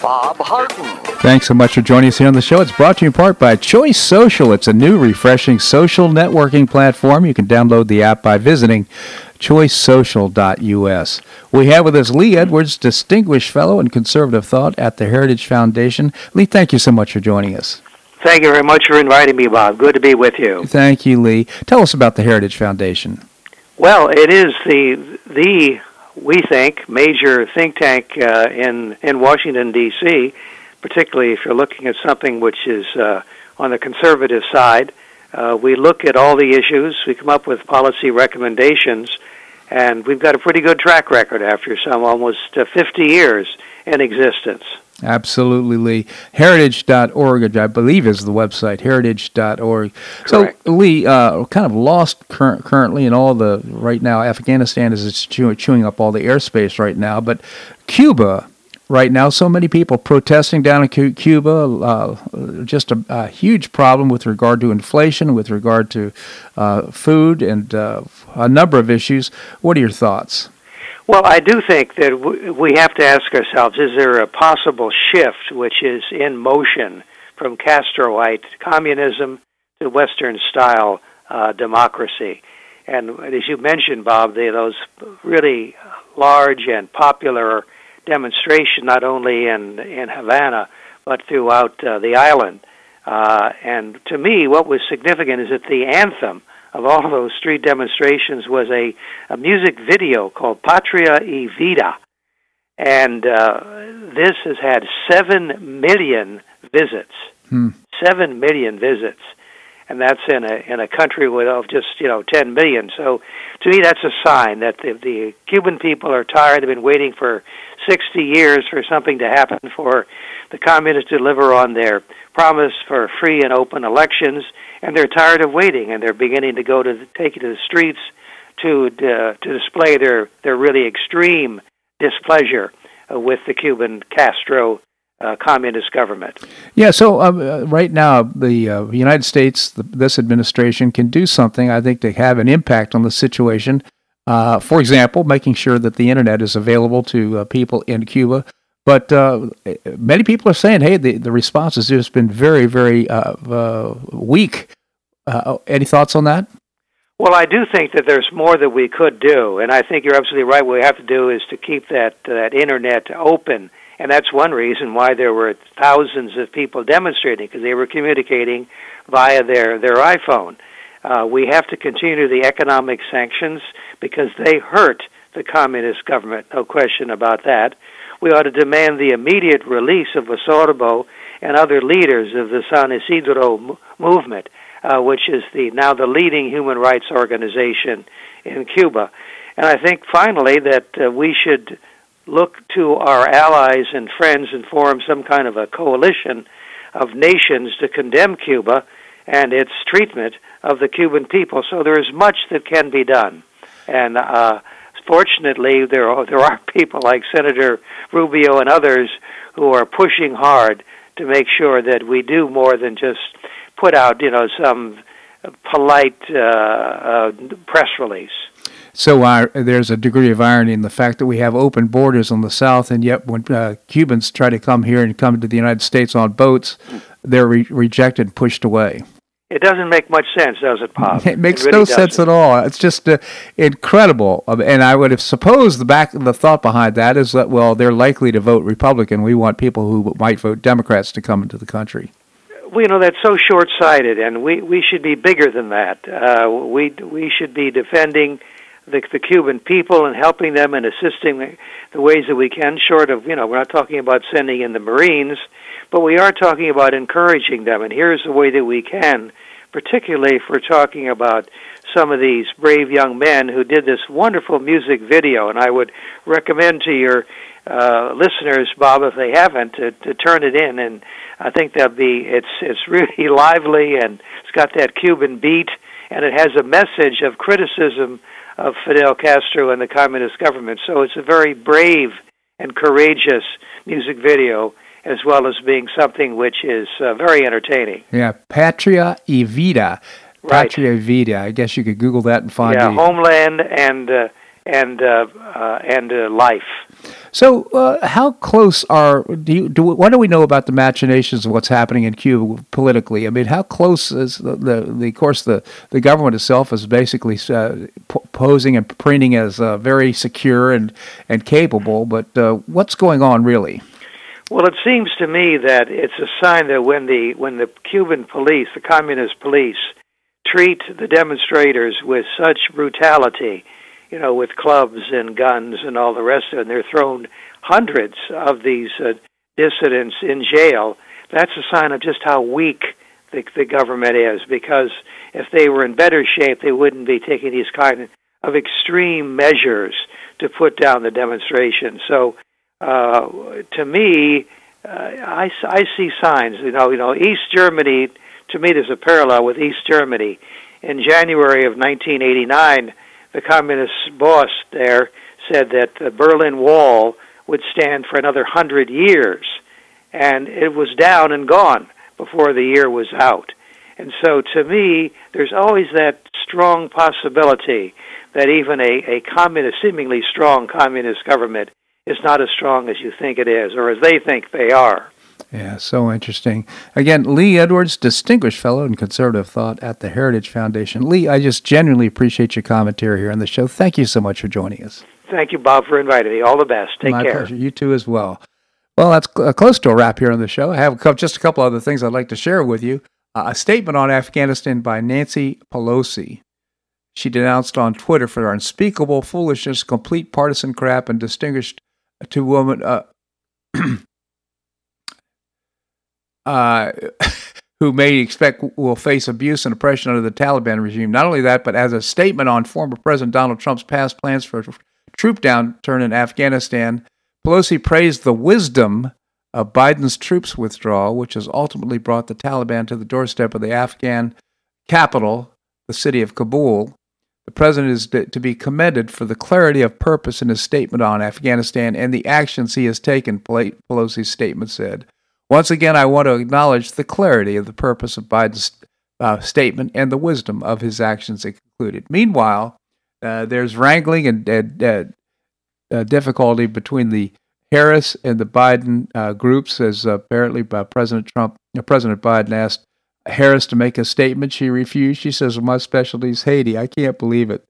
Bob Harden. Thanks so much for joining us here on the show. It's brought to you in part by Choice Social. It's a new, refreshing social networking platform. You can download the app by visiting choicesocial.us. We have with us Lee Edwards, Distinguished Fellow in Conservative Thought at the Heritage Foundation. Lee, thank you so much for joining us. Thank you very much for inviting me, Bob. Good to be with you. Thank you, Lee. Tell us about the Heritage Foundation. Well, it is the the we think major think tank uh, in in Washington D.C. Particularly if you're looking at something which is uh, on the conservative side, uh, we look at all the issues. We come up with policy recommendations, and we've got a pretty good track record after some almost uh, 50 years in existence. Absolutely, Lee. Heritage.org, I believe, is the website. Heritage.org. Correct. So, Lee, uh, kind of lost cur- currently in all the right now. Afghanistan is chew- chewing up all the airspace right now, but Cuba right now. So many people protesting down in Cuba. Uh, just a, a, huge problem with regard to inflation, with regard to uh, food, and uh, a number of issues. What are your thoughts? Well, I do think that we have to ask ourselves: Is there a possible shift which is in motion from Castroite communism to Western-style uh, democracy? And as you mentioned, Bob, they, those really large and popular demonstration not only in in Havana but throughout uh, the island. Uh, and to me, what was significant is that the anthem of all of those street demonstrations was a, a music video called Patria y Vida. And uh, this has had seven million visits. Hmm. Seven million visits and that's in a in a country with of just you know 10 million. So to me, that's a sign that the, the Cuban people are tired. They've been waiting for 60 years for something to happen for the communists to deliver on their promise for free and open elections, and they're tired of waiting, and they're beginning to go to the, take you to the streets to uh, to display their their really extreme displeasure uh, with the Cuban Castro uh, communist government. Yeah, so uh, right now, the uh, United States, the, this administration can do something, I think, to have an impact on the situation. Uh, for example, making sure that the internet is available to uh, people in Cuba. But uh, many people are saying, hey, the, the response has just been very, very weak. any thoughts on that? Well, I do think that there's more that we could do, and I think you're absolutely right. What we have to do is to keep that that internet open and that's one reason why there were thousands of people demonstrating because they were communicating via their their iPhone. Uh, we have to continue the economic sanctions because they hurt the communist government, no question about that. We ought to demand the immediate release of Osorbo and other leaders of the San Isidro movement, uh, which is the now the leading human rights organization in Cuba. And I think finally that uh, we should look to our allies and friends and form some kind of a coalition of nations to condemn Cuba and its treatment of the Cuban people. So there is much that can be done, and uh, fortunately, there are, there are people like Senator Rubio and others who are pushing hard to make sure that we do more than just put out, you know, some polite uh, uh, press release. So uh, there's a degree of irony in the fact that we have open borders on the south, and yet when uh, Cubans try to come here and come to the United States on boats, they're re- rejected pushed away. It doesn't make much sense, does it, Bob? It makes it really no doesn't. sense at all. It's just uh, incredible. Um, and I would have supposed the back the thought behind that is that well, they're likely to vote Republican. We want people who might vote Democrats to come into the country. Well, you know that's so short-sighted, and we we should be bigger than that. Uh, we we should be defending the, the Cuban people and helping them and assisting the, the ways that we can, short of, you know, we're not talking about sending in the Marines, but we are talking about encouraging them. And here's the way that we can, particularly if we're talking about some of these brave young men who did this wonderful music video. And I would recommend to your uh, listeners, Bob, if they haven't, to, to turn it in. And I think that'll be it's it's really lively and it's got that Cuban beat, and it has a message of criticism of Fidel Castro and the communist government. So it's a very brave and courageous music video, as well as being something which is uh, very entertaining. Yeah, Patria y Vida. Right. Patria y Vida. I guess you could Google that and find. Yeah, the... homeland and uh, and uh, uh, and uh, life. So, uh, how close are do you do? What do we know about the machinations of what's happening in Cuba politically? I mean, how close is the the, the of course the the government itself is basically uh, posing and printing as uh, very secure and and capable, but uh, what's going on really? Well, it seems to me that it's a sign that when the when the Cuban police, the communist police, treat the demonstrators with such brutality you know, with clubs and guns and all the rest of it. And they're thrown hundreds of these uh, dissidents in jail. That's a sign of just how weak the, the government is. Because if they were in better shape, they wouldn't be taking these kind of extreme measures to put down the demonstration. So, uh, to me, uh, I, I see signs. You know, you know, East Germany. To me, there's a parallel with East Germany. In January of 1989 the communist boss there said that the Berlin Wall would stand for another hundred years, and it was down and gone before the year was out. And so, to me, there's always that strong possibility that even a, a communist, seemingly strong communist government is not as strong as you think it is, or as they think they are. Yeah, so interesting. Again, Lee Edwards, Distinguished Fellow in Conservative Thought at the Heritage Foundation. Lee, I just genuinely appreciate your commentary here on the show. Thank you so much for joining us. Thank you, Bob, for inviting me. All the best. Take My care. pleasure. You too, as well. Well, that's cl- uh, close to a wrap here on the show. I have a couple, just a couple other things I'd like to share with you. Uh, a statement on Afghanistan by Nancy Pelosi. She denounced on Twitter for unspeakable foolishness, complete partisan crap, and distinguished two women. Uh, uh, who may expect will face abuse and oppression under the Taliban regime. Not only that, but as a statement on former President Donald Trump's past plans for troop downturn in Afghanistan, Pelosi praised the wisdom of Biden's troops withdrawal, which has ultimately brought the Taliban to the doorstep of the Afghan capital, the city of Kabul. The president is to be commended for the clarity of purpose in his statement on Afghanistan and the actions he has taken, Pelosi's statement said. Once again, I want to acknowledge the clarity of the purpose of Biden's uh, statement and the wisdom of his actions, it concluded. Meanwhile, uh, there's wrangling and, and uh, difficulty between the Harris and the Biden uh, groups, as apparently by President Trump, uh, President Biden asked Harris to make a statement. She refused. She says, "My specialty is Haiti." I can't believe it.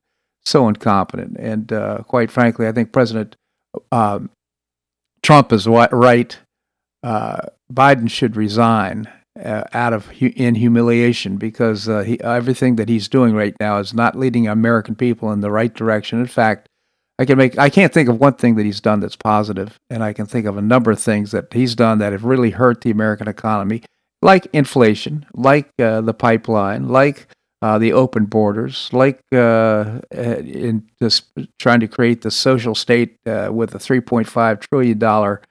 So incompetent, and quite frankly, I think President um, Trump is right uh, Biden should resign uh, out of hu- in humiliation because uh, he, everything that he's doing right now is not leading American people in the right direction. In fact, I can make I can't think of one thing that he's done that's positive, and I can think of a number of things that he's done that have really hurt the American economy, like inflation, like uh, the pipeline, like uh, the open borders, like uh, in this trying to create the social state uh, with a 3.5 trillion dollar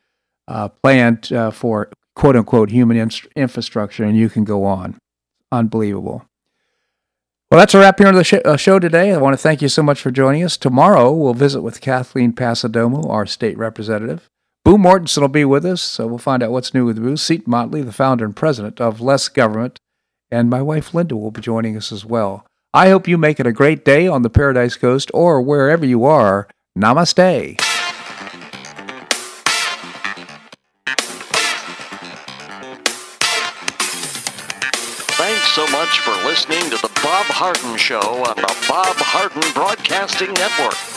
uh, uh, for quote unquote human in- infrastructure, and you can go on. Unbelievable. Well, that's a wrap here on the sh- uh, show today. I want to thank you so much for joining us. Tomorrow, we'll visit with Kathleen Passidomo, our state representative. Boo Mortenson will be with us, so we'll find out what's new with Boo. Seton Motley, the founder and president of Less Government, and my wife Linda will be joining us as well. I hope you make it a great day on the Paradise Coast or wherever you are. Namaste. Thanks so much for listening to The Bob Harden Show on the Bob Harden Broadcasting Network.